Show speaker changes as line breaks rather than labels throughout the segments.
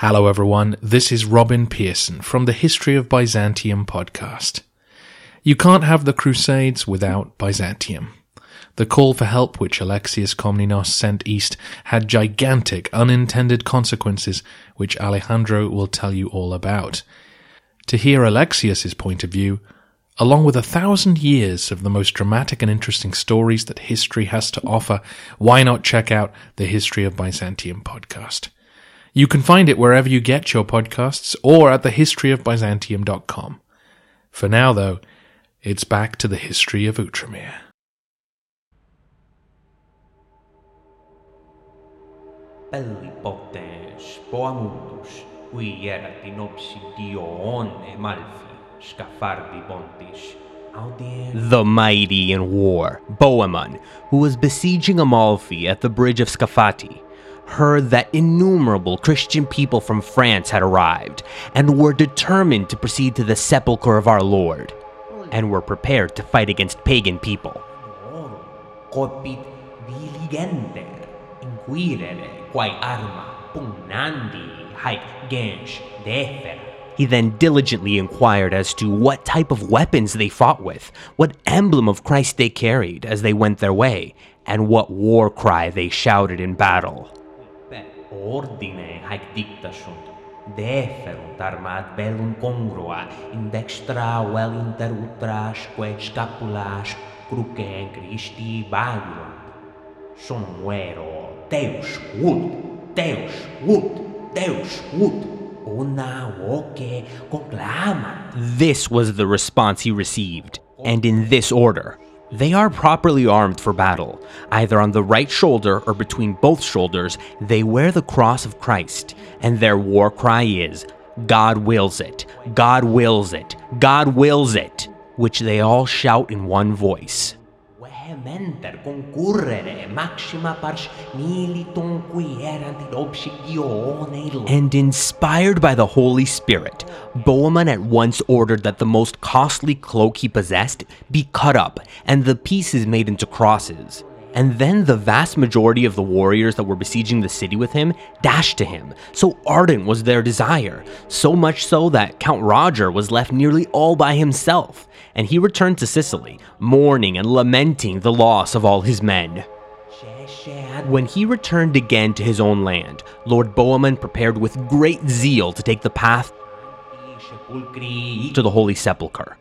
Hello, everyone. This is Robin Pearson from the History of Byzantium podcast. You can't have the Crusades without Byzantium. The call for help which Alexius Komnenos sent east had gigantic unintended consequences, which Alejandro will tell you all about. To hear Alexius's point of view, along with a thousand years of the most dramatic and interesting stories that history has to offer, why not check out the History of Byzantium podcast? You can find it wherever you get your podcasts or at thehistoryofbyzantium.com. For now, though, it's back to the history of Outremer.
Pellipotes poamutus, qui erat in obsidione malfi, scafardi pontis, the mighty in war, Bohemond, who was besieging Amalfi at the bridge of Scafati, heard that innumerable Christian people from France had arrived and were determined to proceed to the sepulchre of our Lord, and were prepared to fight against pagan people. diligenter inquirere quae arma pugnandi haec gens defera. He then diligently inquired as to what type of weapons they fought with, what emblem of Christ they carried as they went their way, and what war cry they shouted in battle. Ordine haec dicta sunt, deferunt arma ad bellum congrua, in dextra vel inter scapulas cruce Christi Deus Deus Deus una voce. This was the response he received, and in this order. They are properly armed for battle. Either on the right shoulder or between both shoulders, they wear the cross of Christ, and their war cry is, God wills it, God wills it, God wills it, which they all shout in one voice. Concurrere maxima pars militum qui erant in And inspired by the Holy Spirit, Bohemond at once ordered that the most costly cloak he possessed be cut up and the pieces made into crosses. And then the vast majority of the warriors that were besieging the city with him dashed to him. So ardent was their desire, so much so that Count Roger was left nearly all by himself, and he returned to Sicily, mourning and lamenting the loss of all his men. When he returned again to his own land, Lord Bohemond prepared with great zeal to take the path to the Holy Sepulchre.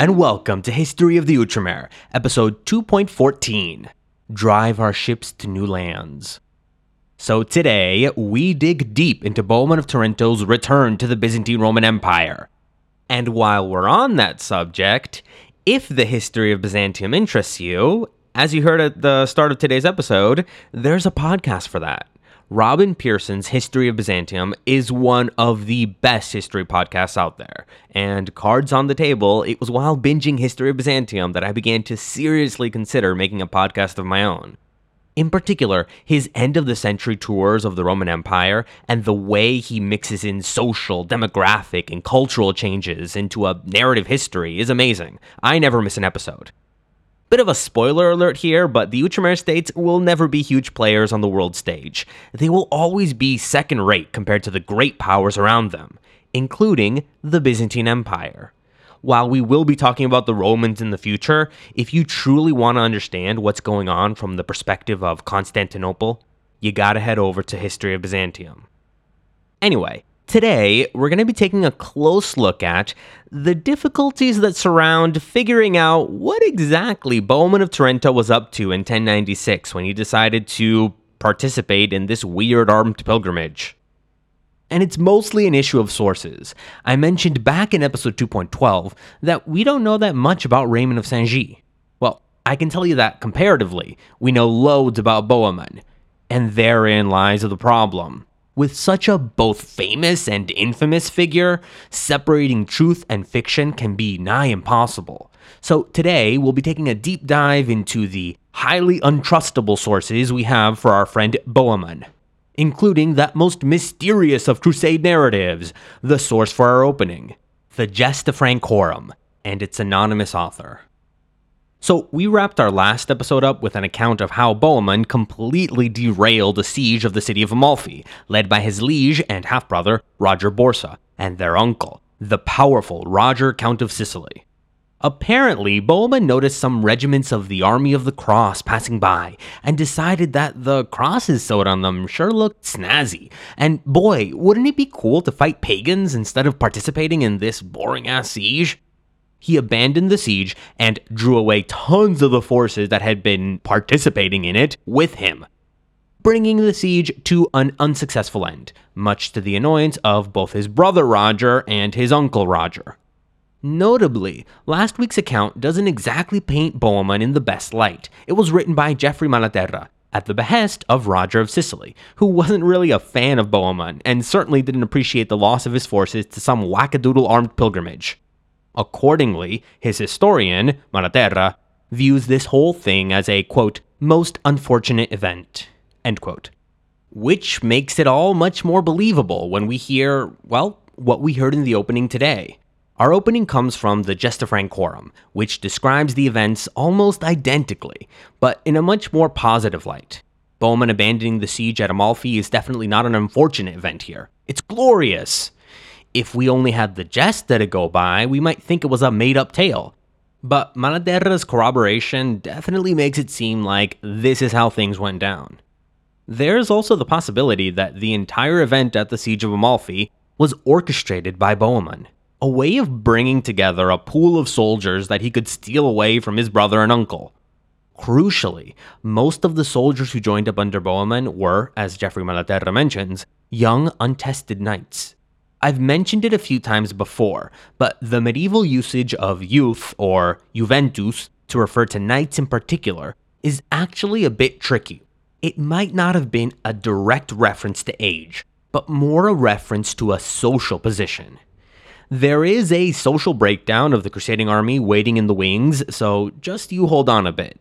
And welcome to History of the Outremer, episode 2.14 Drive Our Ships to New Lands. So today, we dig deep into Bohemond of Taranto's return to the Byzantine Roman Empire. And while we're on that subject, if the history of Byzantium interests you, as you heard at the start of today's episode, there's a podcast for that. Robin Pearson's History of Byzantium is one of the best history podcasts out there. And cards on the table, it was while binging History of Byzantium that I began to seriously consider making a podcast of my own. In particular, his end of the century tours of the Roman Empire and the way he mixes in social, demographic, and cultural changes into a narrative history is amazing. I never miss an episode. Bit of a spoiler alert here, but the Outremer states will never be huge players on the world stage. They will always be second rate compared to the great powers around them, including the Byzantine Empire. While we will be talking about the Romans in the future, if you truly want to understand what's going on from the perspective of Constantinople, you gotta head over to History of Byzantium. Anyway, Today, we're going to be taking a close look at the difficulties that surround figuring out what exactly Bohemond of Taranto was up to in 1096 when he decided to participate in this weird armed pilgrimage. And it's mostly an issue of sources. I mentioned back in episode 2.12 that we don't know that much about Raymond of Saint-Gilles. Well, I can tell you that comparatively, we know loads about Bohemond. And therein lies the problem. With such a both famous and infamous figure, separating truth and fiction can be nigh impossible. So today we'll be taking a deep dive into the highly untrustable sources we have for our friend Bohemund, including that most mysterious of crusade narratives, the source for our opening, the Gesta Francorum, and its anonymous author. So, we wrapped our last episode up with an account of how Bohemund completely derailed the siege of the city of Amalfi, led by his liege and half brother, Roger Borsa, and their uncle, the powerful Roger, Count of Sicily. Apparently, Bohemund noticed some regiments of the Army of the Cross passing by and decided that the crosses sewed on them sure looked snazzy. And boy, wouldn't it be cool to fight pagans instead of participating in this boring ass siege? He abandoned the siege and drew away tons of the forces that had been participating in it with him, bringing the siege to an unsuccessful end, much to the annoyance of both his brother Roger and his uncle Roger. Notably, last week's account doesn't exactly paint Bohemund in the best light. It was written by Geoffrey Malaterra, at the behest of Roger of Sicily, who wasn't really a fan of Bohemund and certainly didn't appreciate the loss of his forces to some wackadoodle armed pilgrimage. Accordingly, his historian, Malaterra, views this whole thing as a, quote, most unfortunate event, end quote. Which makes it all much more believable when we hear, well, what we heard in the opening today. Our opening comes from the Gesta Francorum, which describes the events almost identically, but in a much more positive light. Bohemond abandoning the siege at Amalfi is definitely not an unfortunate event here. It's glorious. If we only had the Gesta to go by, we might think it was a made up tale. But Malaterra's corroboration definitely makes it seem like this is how things went down. There's also the possibility that the entire event at the Siege of Amalfi was orchestrated by Bohemund a way of bringing together a pool of soldiers that he could steal away from his brother and uncle. Crucially, most of the soldiers who joined up under Bohemund were, as Geoffrey Malaterra mentions, young, untested knights. I've mentioned it a few times before, but the medieval usage of youth, or juventus, to refer to knights in particular, is actually a bit tricky. It might not have been a direct reference to age, but more a reference to a social position. There is a social breakdown of the Crusading army waiting in the wings, so just you hold on a bit.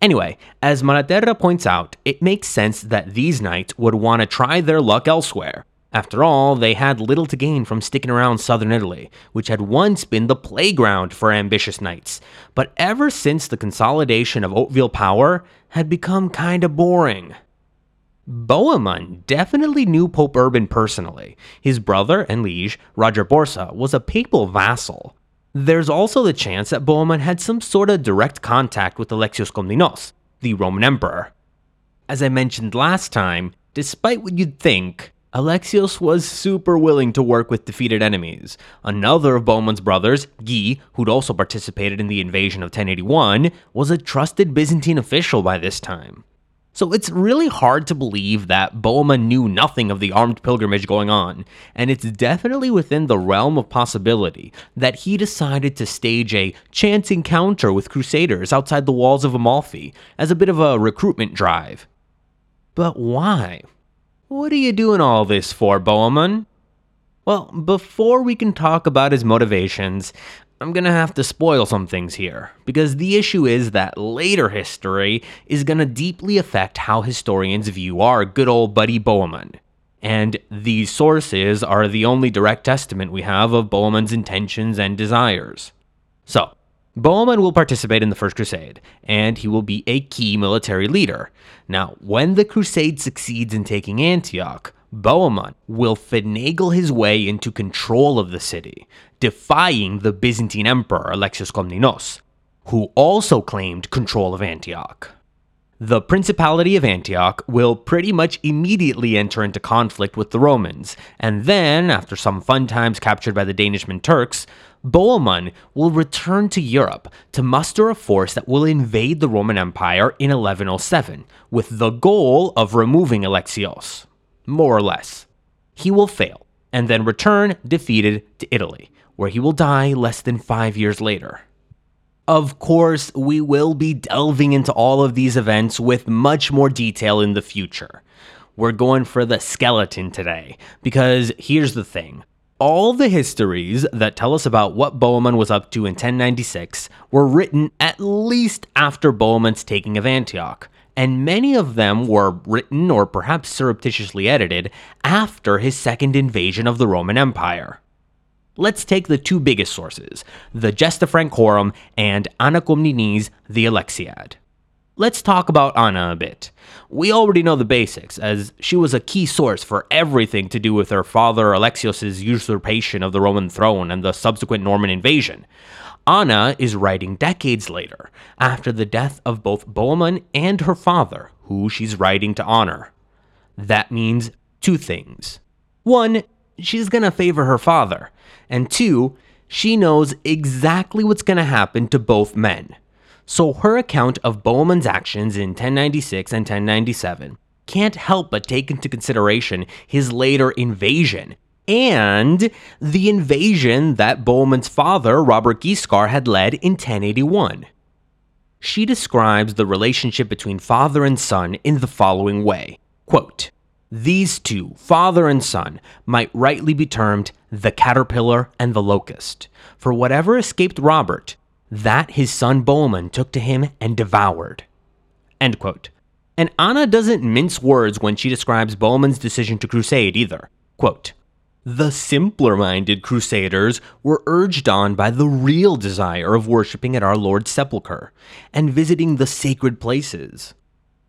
Anyway, as Malaterra points out, it makes sense that these knights would want to try their luck elsewhere. After all, they had little to gain from sticking around southern Italy, which had once been the playground for ambitious knights. But ever since the consolidation of Hauteville power had become kinda boring. Bohemund definitely knew Pope Urban personally. His brother and liege, Roger Borsa, was a papal vassal. There's also the chance that Bohemund had some sort of direct contact with Alexios Komnenos, the Roman emperor. As I mentioned last time, despite what you'd think, Alexios was super willing to work with defeated enemies. Another of Bohemund's brothers, Guy, who'd also participated in the invasion of 1081, was a trusted Byzantine official by this time. So it's really hard to believe that Bohemund knew nothing of the armed pilgrimage going on, and it's definitely within the realm of possibility that he decided to stage a chance encounter with crusaders outside the walls of Amalfi as a bit of a recruitment drive. But why? What are you doing all this for, Bohemund? Well, before we can talk about his motivations, I'm gonna have to spoil some things here, because the issue is that later history is gonna deeply affect how historians view our good old buddy Bohemund. And these sources are the only direct testament we have of Bohemund's intentions and desires. So, Bohemund will participate in the First Crusade, and he will be a key military leader. Now, when the crusade succeeds in taking Antioch, Bohemund will finagle his way into control of the city, defying the Byzantine Emperor Alexios Komnenos, who also claimed control of Antioch. The Principality of Antioch will pretty much immediately enter into conflict with the Romans, and then, after some fun times captured by the Danishmend Turks, Bohemund will return to Europe to muster a force that will invade the Roman Empire in 1107, with the goal of removing Alexios more or less. He will fail, and then return defeated to Italy, where he will die less than five years later. Of course, we will be delving into all of these events with much more detail in the future. We're going for the skeleton today, because here's the thing all the histories that tell us about what Bohemund was up to in 1096 were written at least after Bohemund's taking of Antioch, and many of them were written or perhaps surreptitiously edited after his second invasion of the Roman Empire. Let's take the two biggest sources, the Gesta Francorum and Anna Komnene's The Alexiad. Let's talk about Anna a bit. We already know the basics, as she was a key source for everything to do with her father Alexios' usurpation of the Roman throne and the subsequent Norman invasion. Anna is writing decades later, after the death of both Bohemund and her father, who she's writing to honor. That means two things. One, she's gonna favor her father, and two, she knows exactly what's gonna happen to both men so her account of Bohemund's actions in 1096 and 1097 can't help but take into consideration his later invasion and the invasion that Bohemund's father, Robert Guiscard, had led in 1081. She describes the relationship between father and son in the following way quote, These two, father and son, might rightly be termed the caterpillar and the locust, for whatever escaped Robert, that his son Bohemund took to him and devoured. End quote. And Anna doesn't mince words when she describes Bohemund's decision to crusade either. Quote, the simpler minded crusaders were urged on by the real desire of worshipping at our Lord's sepulchre and visiting the sacred places.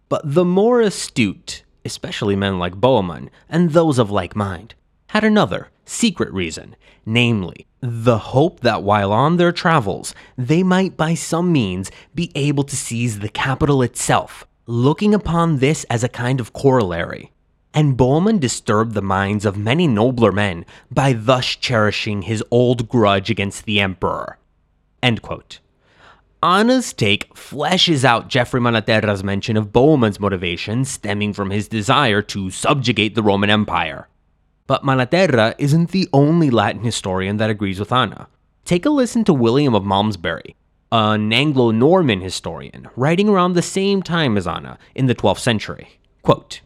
But the more astute, especially men like Bohemund and those of like mind, had another, secret reason, namely, the hope that while on their travels, they might by some means be able to seize the capital itself, looking upon this as a kind of corollary. And Bohemund disturbed the minds of many nobler men by thus cherishing his old grudge against the emperor. End quote. Anna's take fleshes out Geoffrey Malaterra's mention of Bohemund's motivation stemming from his desire to subjugate the Roman Empire. But Malaterra isn't the only Latin historian that agrees with Anna. Take a listen to William of Malmesbury, an Anglo Norman historian, writing around the same time as Anna in the 12th century. Quote,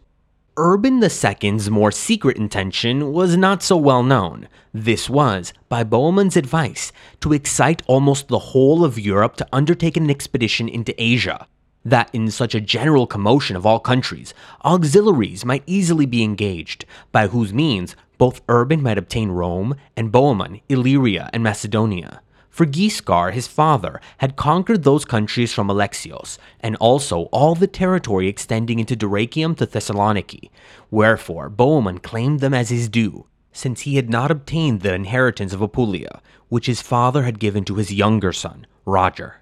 Urban II's more secret intention was not so well known. This was, by Bohemund's advice, to excite almost the whole of Europe to undertake an expedition into Asia, that in such a general commotion of all countries, auxiliaries might easily be engaged, by whose means both Urban might obtain Rome and Bohemund, Illyria, and Macedonia. For Guiscard, his father, had conquered those countries from Alexios, and also all the territory extending into Dyrrhachium to Thessaloniki. Wherefore, Bohemund claimed them as his due, since he had not obtained the inheritance of Apulia, which his father had given to his younger son, Roger.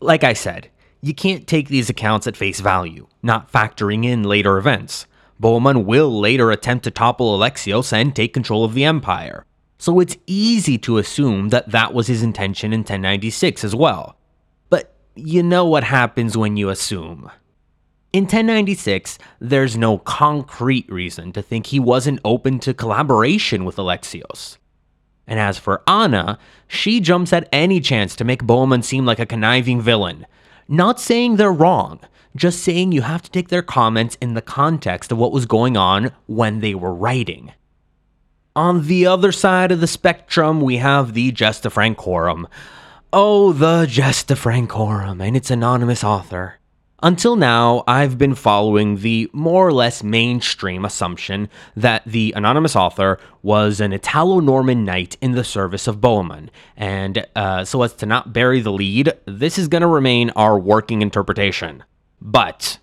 Like I said, you can't take these accounts at face value, not factoring in later events. Bohemund will later attempt to topple Alexios and take control of the empire. So it's easy to assume that that was his intention in 1096 as well. But you know what happens when you assume. In 1096, there's no concrete reason to think he wasn't open to collaboration with Alexios. And as for Anna, she jumps at any chance to make Bohemond seem like a conniving villain. Not saying they're wrong, just saying you have to take their comments in the context of what was going on when they were writing. On the other side of the spectrum, we have the Gesta Francorum. Oh, the Gesta Francorum and its anonymous author. Until now, I've been following the more or less mainstream assumption that the anonymous author was an Italo Norman knight in the service of Bohemund, and uh, so as to not bury the lead, this is going to remain our working interpretation. But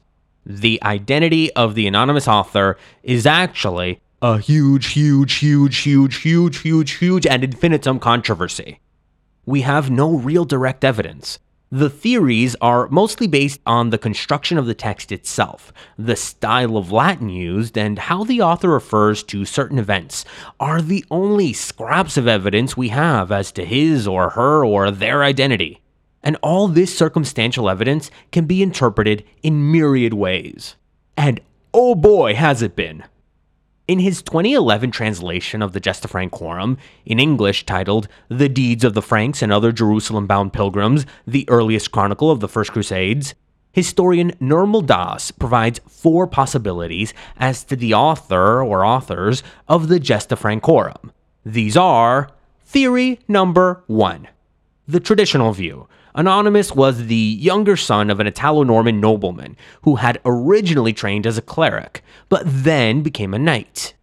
the identity of the anonymous author is actually a huge, huge, huge, huge, huge, huge, huge, and infinitum controversy. We have no real direct evidence. The theories are mostly based on the construction of the text itself, the style of Latin used, and how the author refers to certain events are the only scraps of evidence we have as to his or her or their identity. And all this circumstantial evidence can be interpreted in myriad ways. And oh boy, has it been! In his 2011 translation of the Gesta Francorum, in English titled The Deeds of the Franks and Other Jerusalem Bound Pilgrims, the earliest chronicle of the First Crusades, historian Nirmal Dass provides four possibilities as to the author or authors of the Gesta Francorum. These are theory number one the traditional view. Anonymous was the younger son of an Italo Norman nobleman who had originally trained as a cleric, but then became a knight.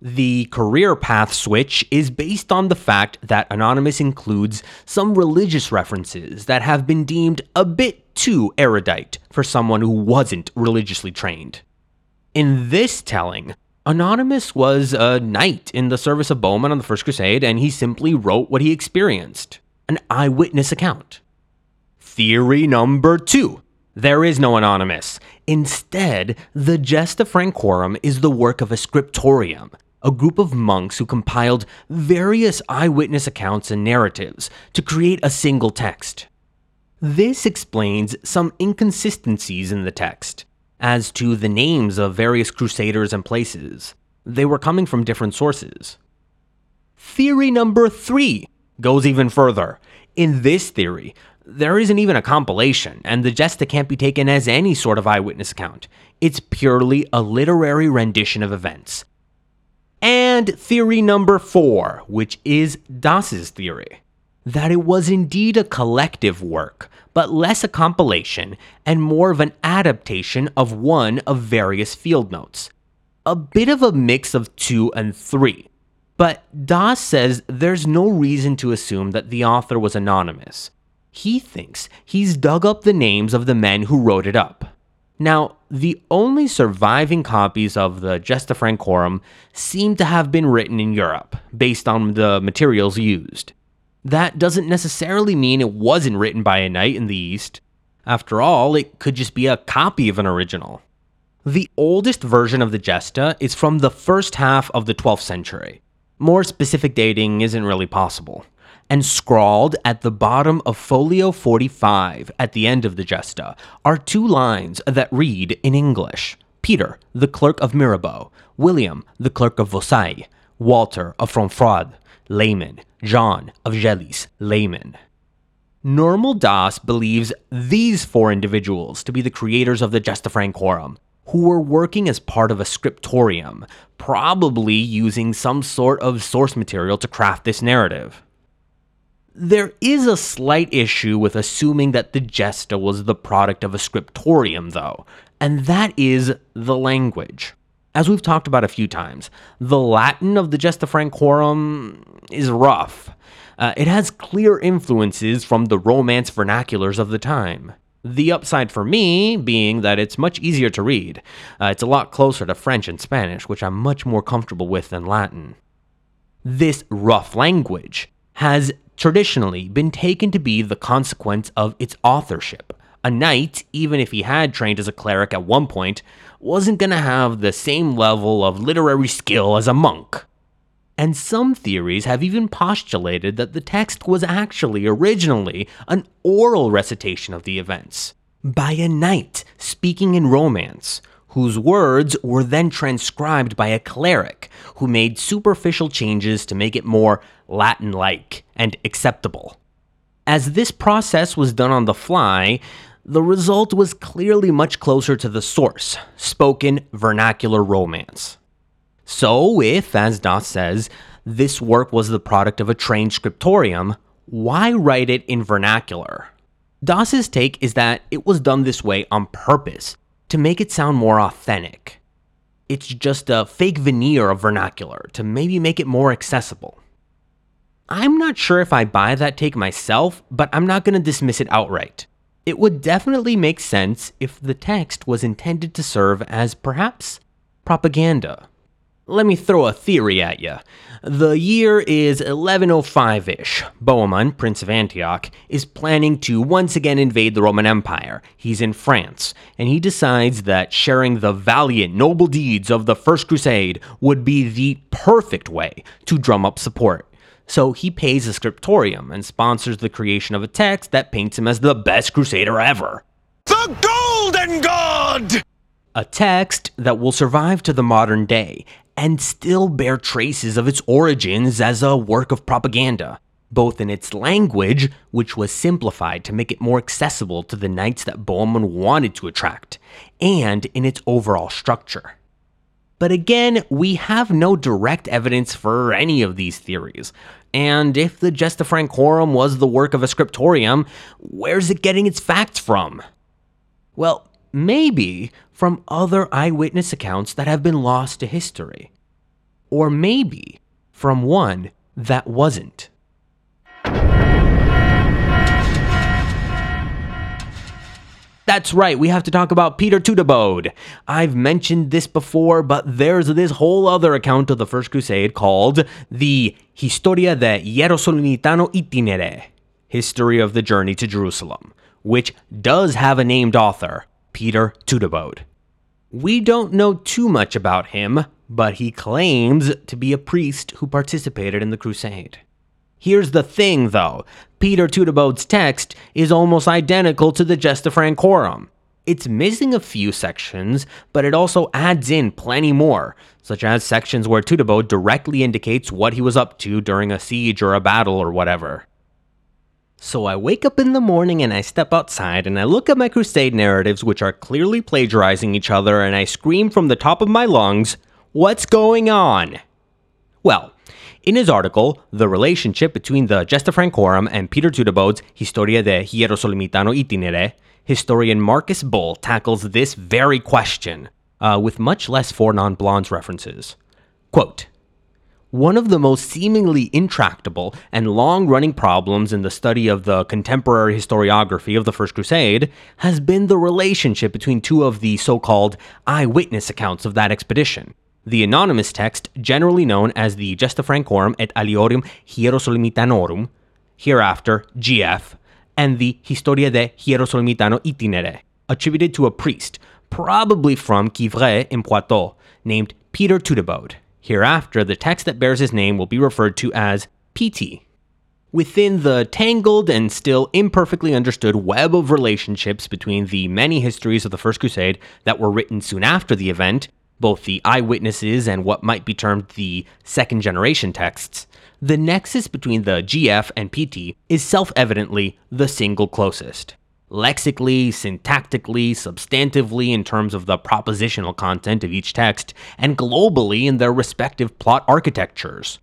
The career path switch is based on the fact that Anonymous includes some religious references that have been deemed a bit too erudite for someone who wasn't religiously trained. In this telling, Anonymous was a knight in the service of Bohemond on the First Crusade, and he simply wrote what he experienced an eyewitness account. Theory number two there is no Anonymous. Instead, the Gesta Francorum is the work of a scriptorium, a group of monks who compiled various eyewitness accounts and narratives to create a single text. This explains some inconsistencies in the text as to the names of various crusaders and places. They were coming from different sources. Theory number three goes even further. In this theory, there isn't even a compilation, and the Gesta can't be taken as any sort of eyewitness account. It's purely a literary rendition of events. And theory number four, which is Dass's theory that it was indeed a collective work, but less a compilation and more of an adaptation of one of various field notes. A bit of a mix of two and three. But Dass says there's no reason to assume that the author was anonymous. He thinks he's dug up the names of the men who wrote it up. Now, the only surviving copies of the Gesta Francorum seem to have been written in Europe, based on the materials used. That doesn't necessarily mean it wasn't written by a knight in the East. After all, it could just be a copy of an original. The oldest version of the Gesta is from the first half of the 12th century. More specific dating isn't really possible. And scrawled at the bottom of folio 45 at the end of the Gesta are two lines that read in English. Peter, the clerk of Mirabeau, William, the clerk of Vausailles, Walter of Fromfraude, layman, John of Gelis, layman. Nirmal Dass believes these four individuals to be the creators of the Gesta Francorum, who were working as part of a scriptorium, probably using some sort of source material to craft this narrative. There is a slight issue with assuming that the Gesta was the product of a scriptorium, though, and that is the language. As we've talked about a few times, the Latin of the Gesta Francorum is rough. Uh, it has clear influences from the Romance vernaculars of the time. The upside for me being that it's much easier to read. Uh, it's a lot closer to French and Spanish, which I'm much more comfortable with than Latin. This rough language has traditionally been taken to be the consequence of its authorship. A knight, even if he had trained as a cleric at one point, wasn't going to have the same level of literary skill as a monk. And some theories have even postulated that the text was actually originally an oral recitation of the events by a knight speaking in Romance, whose words were then transcribed by a cleric who made superficial changes to make it more Latin like and acceptable. As this process was done on the fly, the result was clearly much closer to the source, spoken vernacular Romance. So, if, as Dass says, this work was the product of a trained scriptorium, why write it in vernacular? Dass's take is that it was done this way on purpose to make it sound more authentic. It's just a fake veneer of vernacular to maybe make it more accessible. I'm not sure if I buy that take myself, but I'm not going to dismiss it outright. It would definitely make sense if the text was intended to serve as perhaps propaganda. Let me throw a theory at you. The year is 1105 ish. Bohemond, Prince of Antioch, is planning to once again invade the Roman Empire. He's in France, and he decides that sharing the valiant, noble deeds of the First Crusade would be the perfect way to drum up support. So he pays a scriptorium and sponsors the creation of a text that paints him as the best crusader ever.
The Golden God!
A text that will survive to the modern day and still bear traces of its origins as a work of propaganda. both in its language, which was simplified to make it more accessible to the knights that Bohemund wanted to attract, and in its overall structure. But again, we have no direct evidence for any of these theories. And if the Gesta Francorum was the work of a scriptorium, where's it getting its facts from? Well, maybe from other eyewitness accounts that have been lost to history. Or maybe from one that wasn't. That's right, we have to talk about Peter Tudebode. I've mentioned this before, but there's this whole other account of the First Crusade called the Historia de Hierosolimitano Itinere, History of the Journey to Jerusalem, which does have a named author, Peter Tudebode. We don't know too much about him, but he claims to be a priest who participated in the crusade. Here's the thing, though Peter Tudebode's text is almost identical to the Gesta Francorum. It's missing a few sections, but it also adds in plenty more, such as sections where Tudebode directly indicates what he was up to during a siege or a battle or whatever. So I wake up in the morning and I step outside and I look at my crusade narratives, which are clearly plagiarizing each other, and I scream from the top of my lungs, What's going on? Well, in his article, The Relationship Between the Gesta Francorum and Peter Tudebode's Historia de Hierosolimitano Itinere, historian Marcus Bull tackles this very question, uh, with much less four non blondes references. Quote, one of the most seemingly intractable and long running problems in the study of the contemporary historiography of the First Crusade has been the relationship between two of the so called eyewitness accounts of that expedition the anonymous text, generally known as the Gesta Francorum et Aliorum Hierosolimitanorum, hereafter GF, and the Historia de Hierosolimitano Itinere, attributed to a priest, probably from Quivré in Poitou, named Peter Tudebode. Hereafter, the text that bears his name will be referred to as PT. Within the tangled and still imperfectly understood web of relationships between the many histories of the First Crusade that were written soon after the event, both the eyewitnesses and what might be termed the second generation texts, the nexus between the GF and PT is self evidently the single closest. Lexically, syntactically, substantively in terms of the propositional content of each text, and globally in their respective plot architectures.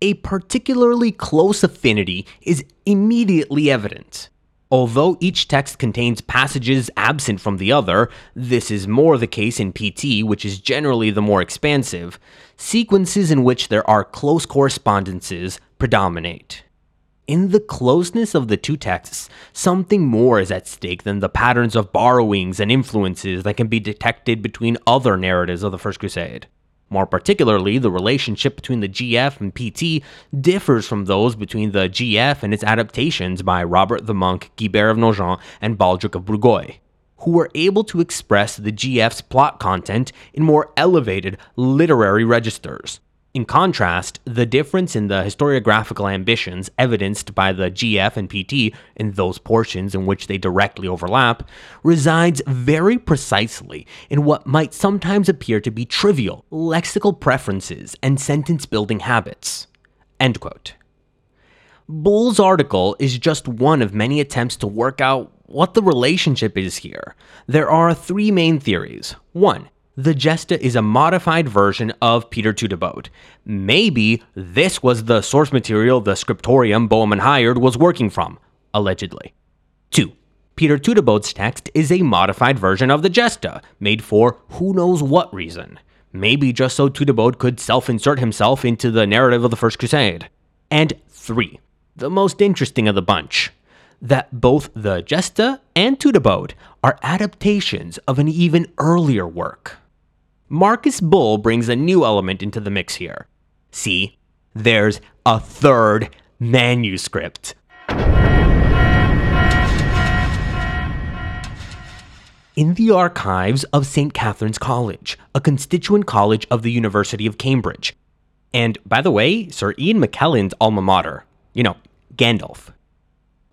A particularly close affinity is immediately evident. Although each text contains passages absent from the other, this is more the case in PT, which is generally the more expansive, sequences in which there are close correspondences predominate. In the closeness of the two texts, something more is at stake than the patterns of borrowings and influences that can be detected between other narratives of the First Crusade. More particularly, the relationship between the GF and PT differs from those between the GF and its adaptations by Robert the Monk, Guibert of Nogent, and Baldric of Bourgueil, who were able to express the GF's plot content in more elevated literary registers. In contrast, the difference in the historiographical ambitions evidenced by the GF and PT in those portions in which they directly overlap resides very precisely in what might sometimes appear to be trivial lexical preferences and sentence building habits. End quote. Bull's article is just one of many attempts to work out what the relationship is here. There are three main theories. One, the Gesta is a modified version of Peter Tudebode. Maybe this was the source material the scriptorium Bohemund hired was working from, allegedly. 2. Peter Tudebode's text is a modified version of the Gesta, made for who knows what reason. Maybe just so Tudebode could self insert himself into the narrative of the First Crusade. And 3. The most interesting of the bunch that both the Gesta and Tudebode are adaptations of an even earlier work. Marcus Bull brings a new element into the mix here. See, there's a third manuscript. In the archives of St. Catherine's College, a constituent college of the University of Cambridge. And by the way, Sir Ian McKellen's alma mater, you know, Gandalf.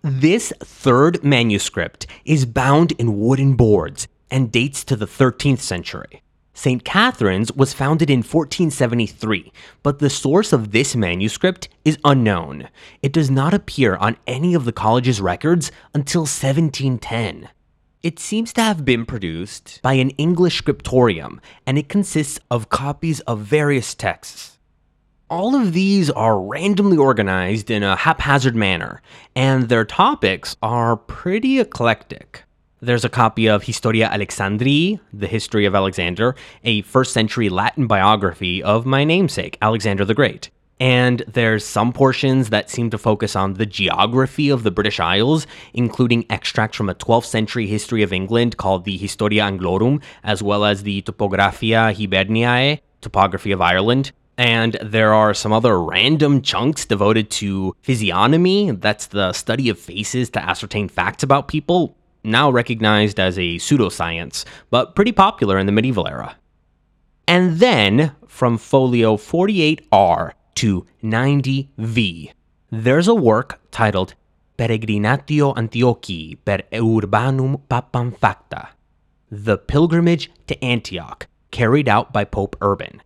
This third manuscript is bound in wooden boards and dates to the 13th century. St. Catherine's was founded in 1473, but the source of this manuscript is unknown. It does not appear on any of the college's records until 1710. It seems to have been produced by an English scriptorium, and it consists of copies of various texts. All of these are randomly organized in a haphazard manner, and their topics are pretty eclectic. There's a copy of Historia Alexandri, the history of Alexander, a first century Latin biography of my namesake, Alexander the Great. And there's some portions that seem to focus on the geography of the British Isles, including extracts from a 12th century history of England called the Historia Anglorum, as well as the Topographia Hiberniae, topography of Ireland. And there are some other random chunks devoted to physiognomy, that's the study of faces to ascertain facts about people, now recognized as a pseudoscience, but pretty popular in the medieval era. And then, from folio 48R to 90V, there's a work titled Peregrinatio Antiochii per Urbanum Papam Facta, The Pilgrimage to Antioch, carried out by Pope Urban.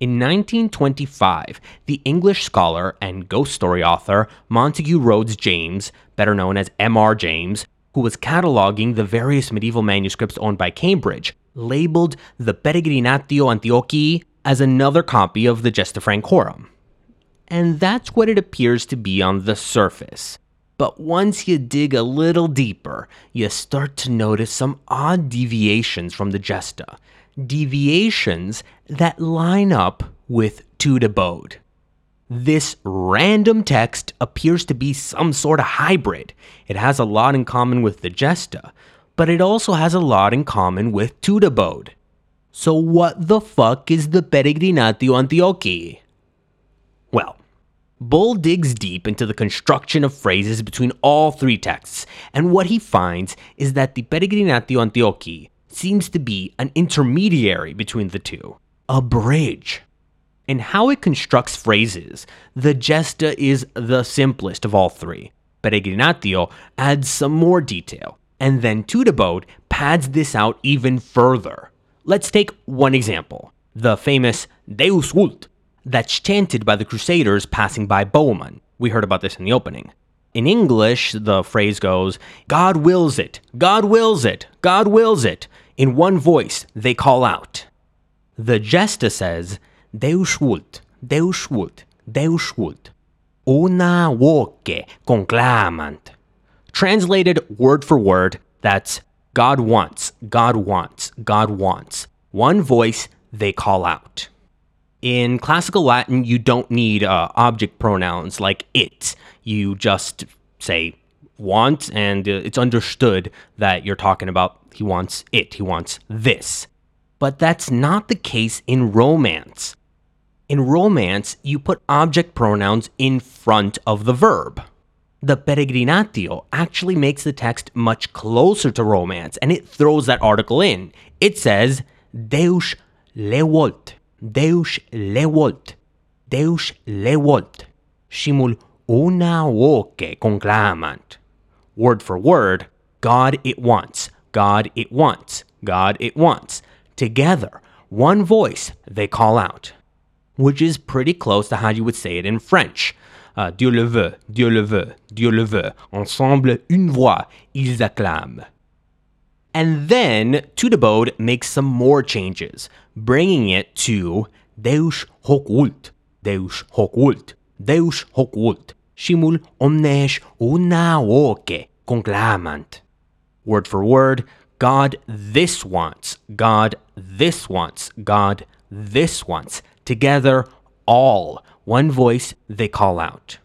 In 1925, the English scholar and ghost story author Montague Rhodes James, better known as M.R. James, who was cataloging the various medieval manuscripts owned by Cambridge, labeled the Peregrinatio Antiochii as another copy of the Gesta Francorum. And that's what it appears to be on the surface. But once you dig a little deeper, you start to notice some odd deviations from the Gesta. Deviations that line up with Tudebode. This random text appears to be some sort of hybrid. It has a lot in common with the Gesta, but it also has a lot in common with Tudebode. So what the fuck is the Peregrinatio Antiochi? Well, Bull digs deep into the construction of phrases between all three texts, and what he finds is that the Peregrinatio Antiochi seems to be an intermediary between the two, a bridge. In how it constructs phrases, the gesta is the simplest of all three. Peregrinatio adds some more detail, and then Tudebode pads this out even further. Let's take one example the famous Deus Vult, that's chanted by the Crusaders passing by Bohemond. We heard about this in the opening. In English, the phrase goes, God wills it, God wills it, God wills it. In one voice, they call out. The Gesta says, Deus vult, Deus vult, Deus vult. Una voce conclamant. Translated word for word, that's God wants, God wants, God wants. One voice, they call out. In classical Latin, you don't need uh, object pronouns like it. You just say want, and uh, it's understood that you're talking about he wants it, he wants this. But that's not the case in Romance. In Romance, you put object pronouns in front of the verb. The peregrinatio actually makes the text much closer to Romance, and it throws that article in. It says, Deus levolt, Deus levolt, Deus levolt, simul una voce conclamant. Word for word, God it wants, God it wants, God it wants. Together, one voice, they call out which is pretty close to how you would say it in French. Uh, Dieu le veut, Dieu le veut, Dieu le veut. Ensemble, une voix, ils acclament. And then Tudebode makes some more changes, bringing it to Deus hoc vult, Deus hoc vult, Deus hoc vult. Simul omnes una voce conclamant. Word for word, God this wants, God this wants, God this wants. Together, all, one voice, they call out.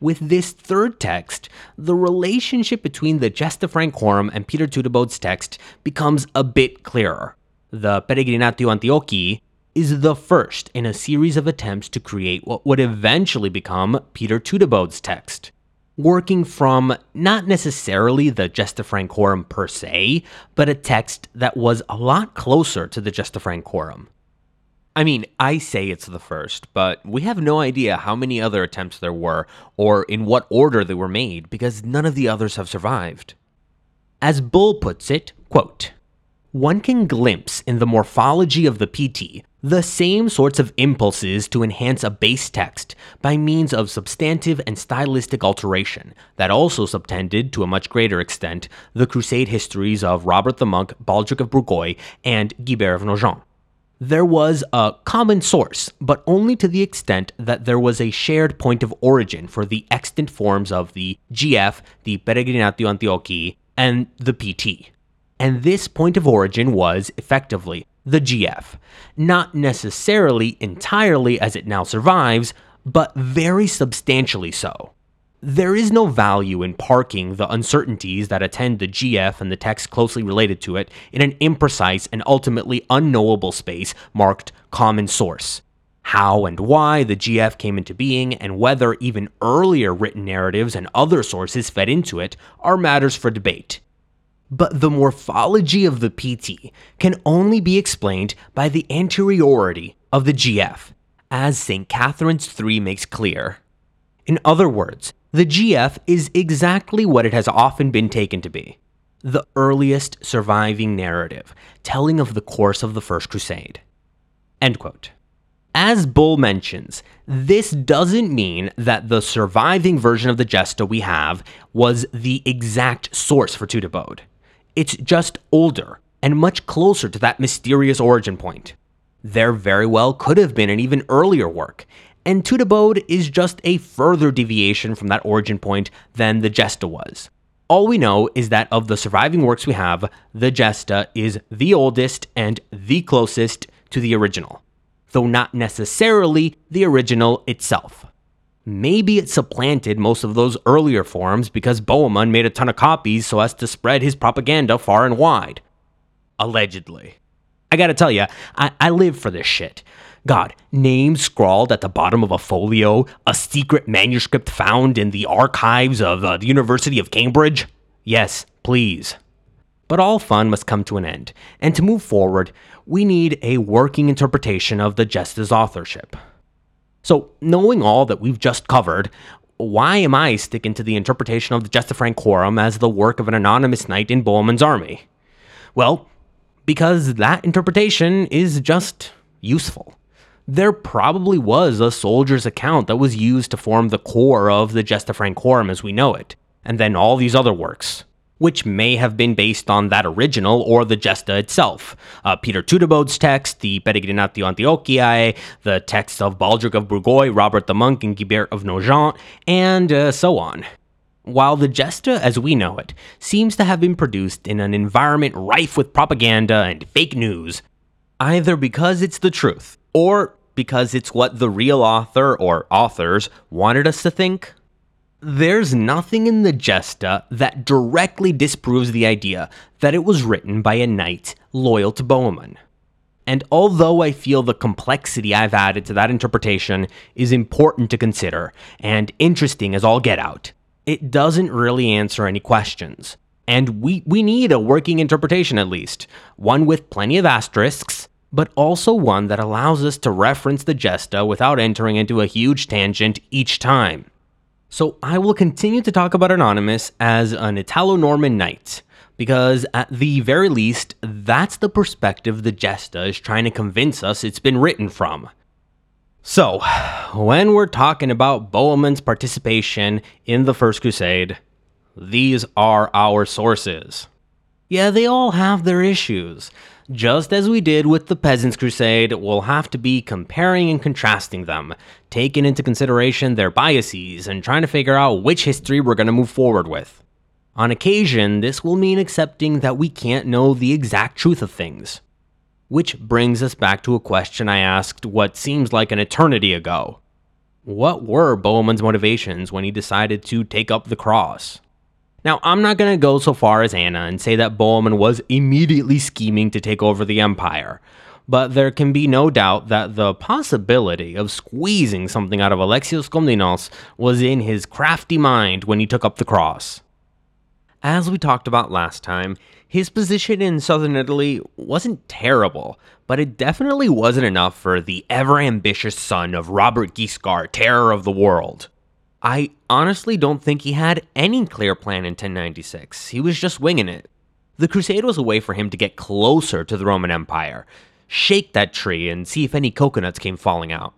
With this third text, the relationship between the Gesta Francorum and Peter Tudebode's text becomes a bit clearer. The Peregrinatio Antiochii is the first in a series of attempts to create what would eventually become Peter Tudebode's text. Working from not necessarily the Gesta Francorum per se, but a text that was a lot closer to the Gesta Francorum. I mean, I say it's the first, but we have no idea how many other attempts there were or in what order they were made because none of the others have survived. As Bull puts it, quote, one can glimpse in the morphology of the PT the same sorts of impulses to enhance a base text by means of substantive and stylistic alteration that also subtended, to a much greater extent, the crusade histories of Robert the Monk, Baldric of Bourgogne, and Guibert of Nogent. There was a common source, but only to the extent that there was a shared point of origin for the extant forms of the GF, the Peregrinatio Antiochii, and the PT. And this point of origin was, effectively, the GF. Not necessarily entirely as it now survives, but very substantially so. There is no value in parking the uncertainties that attend the GF and the text closely related to it in an imprecise and ultimately unknowable space marked common source. How and why the GF came into being, and whether even earlier written narratives and other sources fed into it, are matters for debate. But the morphology of the PT can only be explained by the anteriority of the GF, as St. Catherine's 3 makes clear. In other words, the GF is exactly what it has often been taken to be the earliest surviving narrative, telling of the course of the First Crusade. End quote. As Bull mentions, this doesn't mean that the surviving version of the Gesta we have was the exact source for Tudebode. It's just older and much closer to that mysterious origin point. There very well could have been an even earlier work, and Tudebode is just a further deviation from that origin point than the Gesta was. All we know is that of the surviving works we have, the Gesta is the oldest and the closest to the original, though not necessarily the original itself. Maybe it supplanted most of those earlier forms because Bohemond made a ton of copies so as to spread his propaganda far and wide. Allegedly. I gotta tell you, I, I live for this shit. God, names scrawled at the bottom of a folio, a secret manuscript found in the archives of uh, the University of Cambridge? Yes, please. But all fun must come to an end, and to move forward, we need a working interpretation of the Gesta's authorship. So, knowing all that we've just covered, why am I sticking to the interpretation of the Gesta Francorum as the work of an anonymous knight in Bohemond's army? Well, because that interpretation is just useful. There probably was a soldier's account that was used to form the core of the Gesta Francorum as we know it, and then all these other works which may have been based on that original or the Gesta itself. Uh, Peter Tudebode's text, the Peregrinatio Antiochiae, the text of Baldric of Bourgueil, Robert the Monk, and Guibert of Nogent, and uh, so on. While the Gesta as we know it seems to have been produced in an environment rife with propaganda and fake news, either because it's the truth or because it's what the real author or authors wanted us to think, there's nothing in the Gesta that directly disproves the idea that it was written by a knight loyal to Bohemond. And although I feel the complexity I've added to that interpretation is important to consider and interesting as all get out, it doesn't really answer any questions. And we, we need a working interpretation at least, one with plenty of asterisks, but also one that allows us to reference the Gesta without entering into a huge tangent each time. So I will continue to talk about Anonymous as an Italo Norman knight, because at the very least, that's the perspective the Gesta is trying to convince us it's been written from. So, when we're talking about Bohemond's participation in the First Crusade, these are our sources. Yeah, they all have their issues. Just as we did with the Peasants' Crusade, we'll have to be comparing and contrasting them, taking into consideration their biases, and trying to figure out which history we're going to move forward with. On occasion, this will mean accepting that we can't know the exact truth of things. Which brings us back to a question I asked what seems like an eternity ago. What were Bohemond's motivations when he decided to take up the cross? Now, I'm not going to go so far as Anna and say that Bohemond was immediately scheming to take over the empire, but there can be no doubt that the possibility of squeezing something out of Alexios Komnenos was in his crafty mind when he took up the cross. As we talked about last time, his position in southern Italy wasn't terrible, but it definitely wasn't enough for the ever ambitious son of Robert Guiscard, terror of the world. I honestly don't think he had any clear plan in 1096. He was just winging it. The crusade was a way for him to get closer to the Roman Empire, shake that tree, and see if any coconuts came falling out.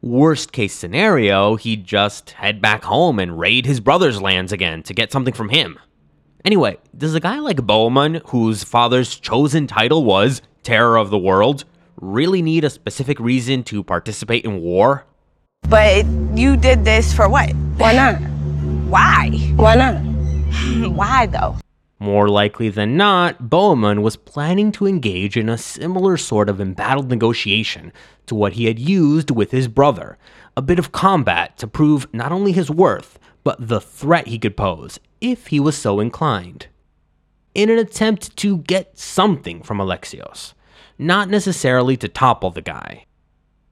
Worst case scenario, he'd just head back home and raid his brother's lands again to get something from him. Anyway, does a guy like Bohemond, whose father's chosen title was Terror of the World, really need a specific reason to participate in war?
But you did this for what?
Why not?
Why?
Why not?
Why though?
More likely than not, Bohemond was planning to engage in a similar sort of embattled negotiation to what he had used with his brother, a bit of combat to prove not only his worth, but the threat he could pose if he was so inclined. In an attempt to get something from Alexios, not necessarily to topple the guy.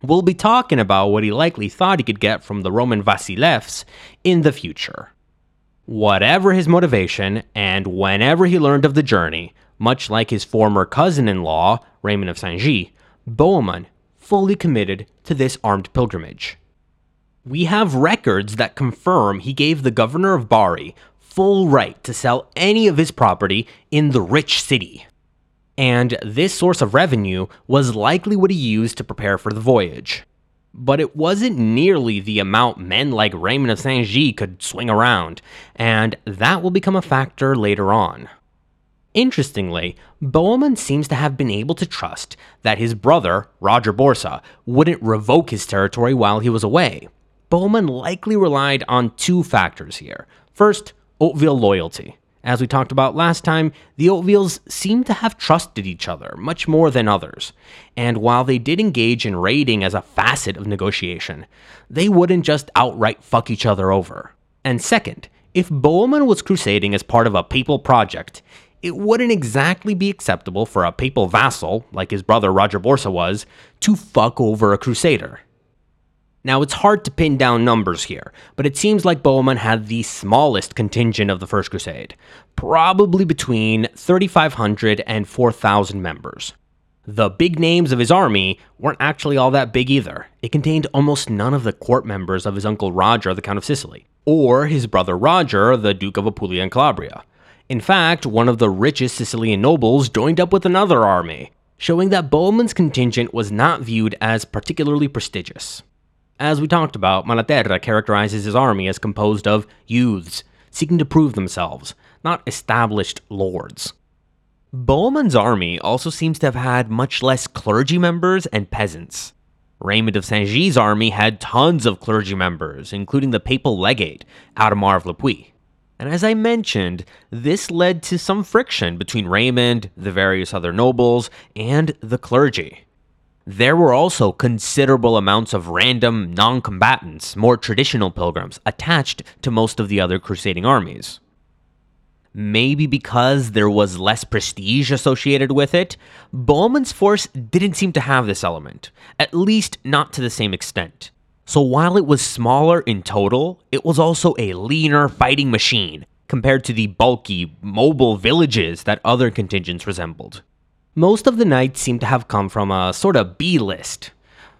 We'll be talking about what he likely thought he could get from the Roman Vasilevs in the future. Whatever his motivation, and whenever he learned of the journey, much like his former cousin in law, Raymond of Saint Gy, Bohemond fully committed to this armed pilgrimage. We have records that confirm he gave the governor of Bari full right to sell any of his property in the rich city. And this source of revenue was likely what he used to prepare for the voyage. But it wasn't nearly the amount men like Raymond of Saint-Gilles could swing around, and that will become a factor later on. Interestingly, Bohemond seems to have been able to trust that his brother, Roger Borsa, wouldn't revoke his territory while he was away. Bohemond likely relied on two factors here. First, Hauteville loyalty. As we talked about last time, the Hautevilles seem to have trusted each other much more than others, and while they did engage in raiding as a facet of negotiation, they wouldn't just outright fuck each other over. And second, if Bohemond was crusading as part of a papal project, it wouldn't exactly be acceptable for a papal vassal, like his brother Roger Borsa was, to fuck over a crusader. Now, it's hard to pin down numbers here, but it seems like Bohemond had the smallest contingent of the First Crusade, probably between 3,500 and 4,000 members. The big names of his army weren't actually all that big either. It contained almost none of the court members of his uncle Roger, the Count of Sicily, or his brother Roger, the Duke of Apulia and Calabria. In fact, one of the richest Sicilian nobles joined up with another army, showing that Bohemond's contingent was not viewed as particularly prestigious. As we talked about, Malaterra characterizes his army as composed of youths seeking to prove themselves, not established lords. Bohemond's army also seems to have had much less clergy members and peasants. Raymond of Saint-Gilles's army had tons of clergy members, including the papal legate, Adhemar of Le Puy. And as I mentioned, this led to some friction between Raymond, the various other nobles, and the clergy. There were also considerable amounts of random non combatants, more traditional pilgrims, attached to most of the other crusading armies. Maybe because there was less prestige associated with it, Bohemond's force didn't seem to have this element, at least not to the same extent. So while it was smaller in total, it was also a leaner fighting machine compared to the bulky, mobile villages that other contingents resembled. Most of the knights seem to have come from a sort of B list.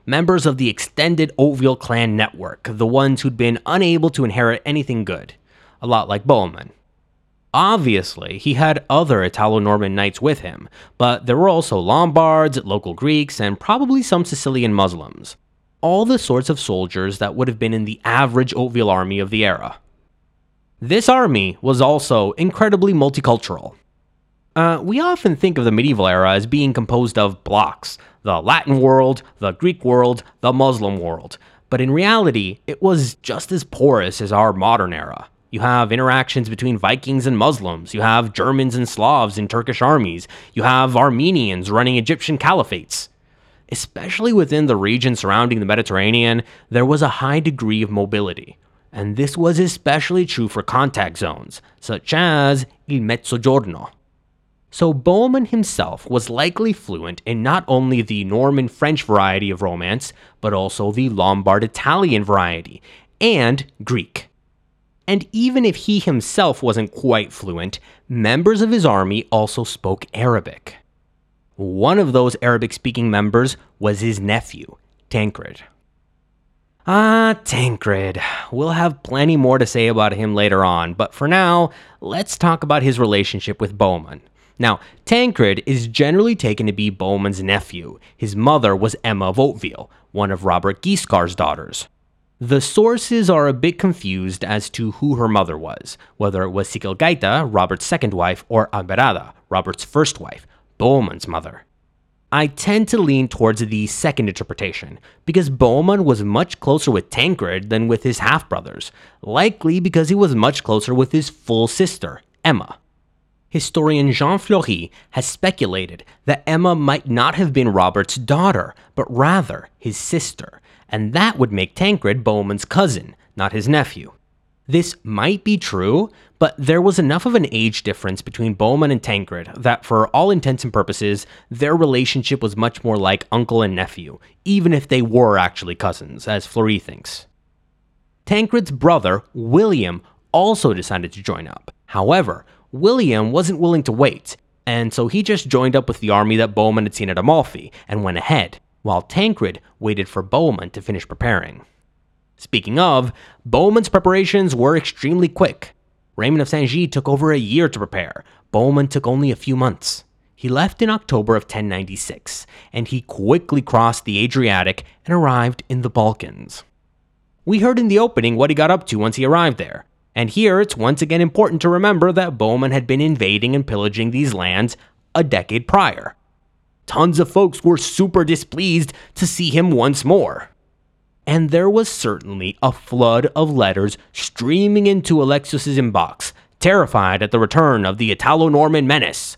Members of the extended Hauteville clan network, the ones who'd been unable to inherit anything good. A lot like Bohemond. Obviously, he had other Italo Norman knights with him, but there were also Lombards, local Greeks, and probably some Sicilian Muslims. All the sorts of soldiers that would have been in the average Hauteville army of the era. This army was also incredibly multicultural. Uh, we often think of the medieval era as being composed of blocks the Latin world, the Greek world, the Muslim world. But in reality, it was just as porous as our modern era. You have interactions between Vikings and Muslims. You have Germans and Slavs in Turkish armies. You have Armenians running Egyptian caliphates. Especially within the region surrounding the Mediterranean, there was a high degree of mobility. And this was especially true for contact zones, such as Il Mezzogiorno. So Bohemond himself was likely fluent in not only the Norman French variety of Romance, but also the Lombard Italian variety, and Greek. And even if he himself wasn't quite fluent, members of his army also spoke Arabic. One of those Arabic speaking members was his nephew, Tancred. Ah, Tancred. We'll have plenty more to say about him later on, but for now, let's talk about his relationship with Bohemond. Now, Tancred is generally taken to be Bohemond's nephew. His mother was Emma of Hauteville, one of Robert Guiscard's daughters. The sources are a bit confused as to who her mother was, whether it was Sichelgaita, Robert's second wife, or Alberada, Robert's first wife, Bohemond's mother. I tend to lean towards the second interpretation, because Bohemond was much closer with Tancred than with his half brothers, likely because he was much closer with his full sister, Emma. Historian Jean Flori has speculated that Emma might not have been Robert's daughter, but rather his sister, and that would make Tancred Bohemond's cousin, not his nephew. This might be true, but there was enough of an age difference between Bohemond and Tancred that, for all intents and purposes, their relationship was much more like uncle and nephew, even if they were actually cousins, as Flori thinks. Tancred's brother, William, also decided to join up. However, William wasn't willing to wait, and so he just joined up with the army that Bohemond had seen at Amalfi and went ahead, while Tancred waited for Bohemond to finish preparing. Speaking of, Bohemond's preparations were extremely quick. Raymond of Saint-Gilles took over a year to prepare. Bohemond took only a few months. He left in October of 1096, and he quickly crossed the Adriatic and arrived in the Balkans. We heard in the opening what he got up to once he arrived there, and here it's once again important to remember that Bohemond had been invading and pillaging these lands a decade prior. Tons of folks were super displeased to see him once more and there was certainly a flood of letters streaming into Alexius's inbox, terrified at the return of the Italo Norman menace.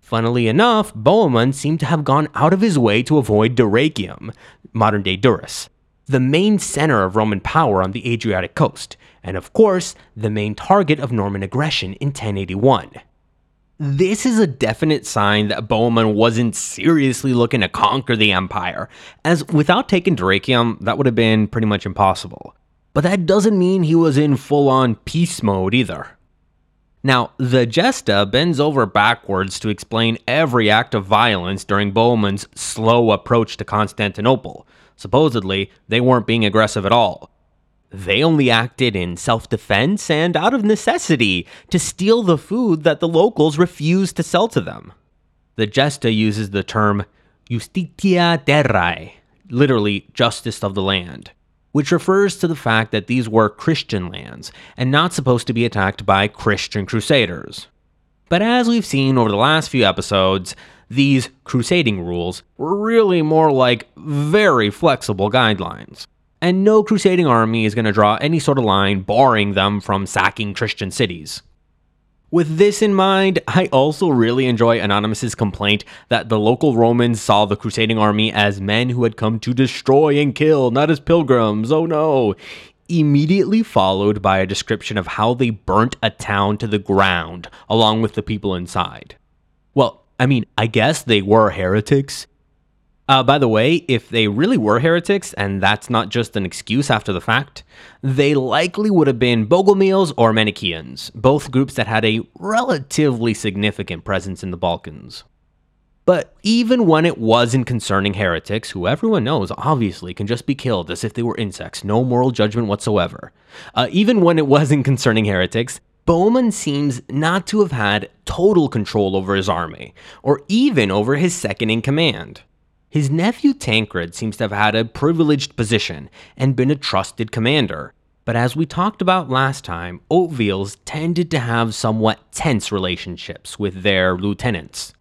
Funnily enough, Bohemond seemed to have gone out of his way to avoid Dyrrhachium, modern day Durrës, the main center of Roman power on the Adriatic coast, and of course, the main target of Norman aggression in 1081. This is a definite sign that Bohemond wasn't seriously looking to conquer the empire, as without taking Dyrrhachium, that would have been pretty much impossible. But that doesn't mean he was in full on peace mode either. Now, the Gesta bends over backwards to explain every act of violence during Bohemond's slow approach to Constantinople. Supposedly, they weren't being aggressive at all. They only acted in self defense and out of necessity to steal the food that the locals refused to sell to them. The Gesta uses the term justitia terrae, literally justice of the land, which refers to the fact that these were Christian lands and not supposed to be attacked by Christian crusaders. But as we've seen over the last few episodes, these crusading rules were really more like very flexible guidelines and no crusading army is going to draw any sort of line barring them from sacking Christian cities. With this in mind, I also really enjoy Anonymous's complaint that the local Romans saw the crusading army as men who had come to destroy and kill, not as pilgrims. Oh no. Immediately followed by a description of how they burnt a town to the ground along with the people inside. I mean, I guess they were heretics, uh, by the way, if they really were heretics, and that's not just an excuse after the fact, they likely would have been Bogomils or Manichaeans, both groups that had a relatively significant presence in the Balkans. But even when it wasn't concerning heretics, who everyone knows obviously can just be killed as if they were insects, no moral judgment whatsoever, uh, even when it wasn't concerning heretics, Bohemond seems not to have had total control over his army, or even over his second in command. His nephew Tancred seems to have had a privileged position and been a trusted commander. But as we talked about last time, Hautevilles tended to have somewhat tense relationships with their lieutenants.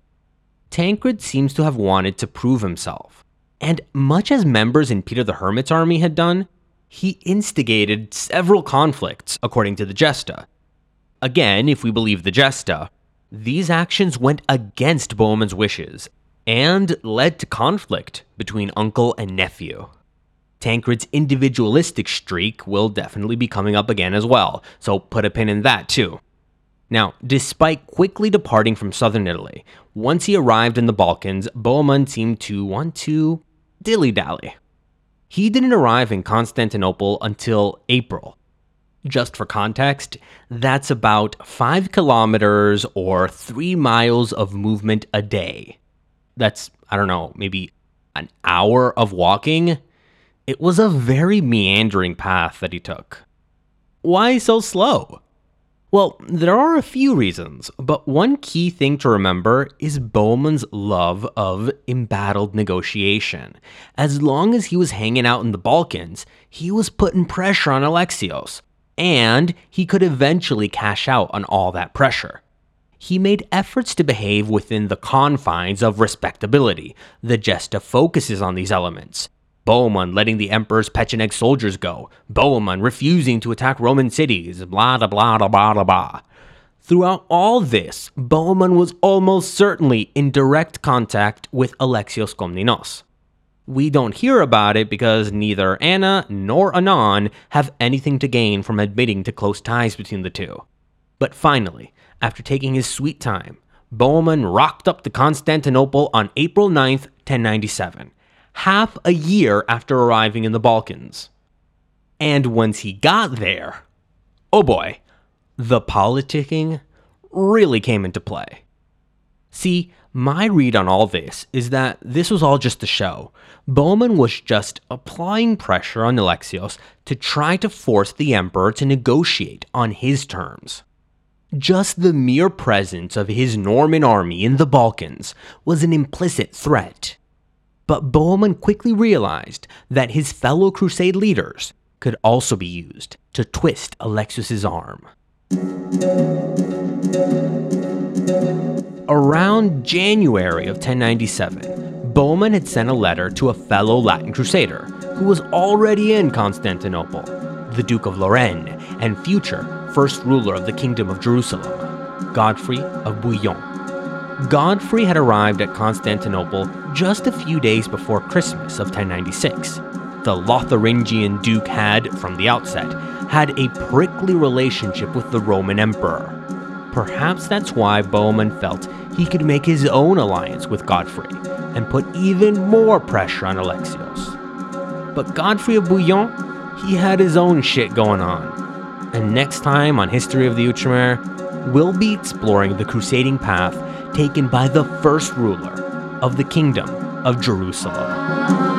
Tancred seems to have wanted to prove himself. And much as members in Peter the Hermit's army had done, he instigated several conflicts, according to the Gesta. Again, if we believe the Gesta, these actions went against Bohemond's wishes and led to conflict between uncle and nephew. Tancred's individualistic streak will definitely be coming up again as well, so put a pin in that too. Now, despite quickly departing from southern Italy, once he arrived in the Balkans, Bohemond seemed to want to dilly dally. He didn't arrive in Constantinople until April. Just for context, that's about 5 kilometers or 3 miles of movement a day that's, I don't know, maybe an hour of walking, it was a very meandering path that he took. Why so slow? Well, there are a few reasons, but one key thing to remember is Bohemond's love of embattled negotiation. As long as he was hanging out in the Balkans, he was putting pressure on Alexios, and he could eventually cash out on all that pressure. He made efforts to behave within the confines of respectability. The Gesta focuses on these elements. Bohemond letting the Emperor's Pecheneg soldiers go, Bohemond refusing to attack Roman cities, blah blah blah blah blah blah. Throughout all this, Bohemond was almost certainly in direct contact with Alexios Komnenos. We don't hear about it because neither Anna nor Anon have anything to gain from admitting to close ties between the two. But finally, after taking his sweet time, Bohemond rocked up to Constantinople on April 9th, 1097 half a year after arriving in the Balkans. And once he got there, oh boy, the politicking really came into play. See, my read on all this is that this was all just a show. Bohemond was just applying pressure on Alexios to try to force the emperor to negotiate on his terms. Just the mere presence of his Norman army in the Balkans was an implicit threat. But Bohemond quickly realized that his fellow crusade leaders could also be used to twist Alexius's arm. Around January of 1097, Bohemond had sent a letter to a fellow Latin crusader who was already in Constantinople, the Duke of Lorraine and future first ruler of the Kingdom of Jerusalem, Godfrey of Bouillon. Godfrey had arrived at Constantinople just a few days before Christmas of 1096. The Lotharingian duke had, from the outset, had a prickly relationship with the Roman emperor. Perhaps that's why Bohemond felt he could make his own alliance with Godfrey and put even more pressure on Alexios. But Godfrey of Bouillon, he had his own shit going on. And next time on History of the Outremer, we'll be exploring the crusading path taken by the first ruler of the Kingdom of Jerusalem.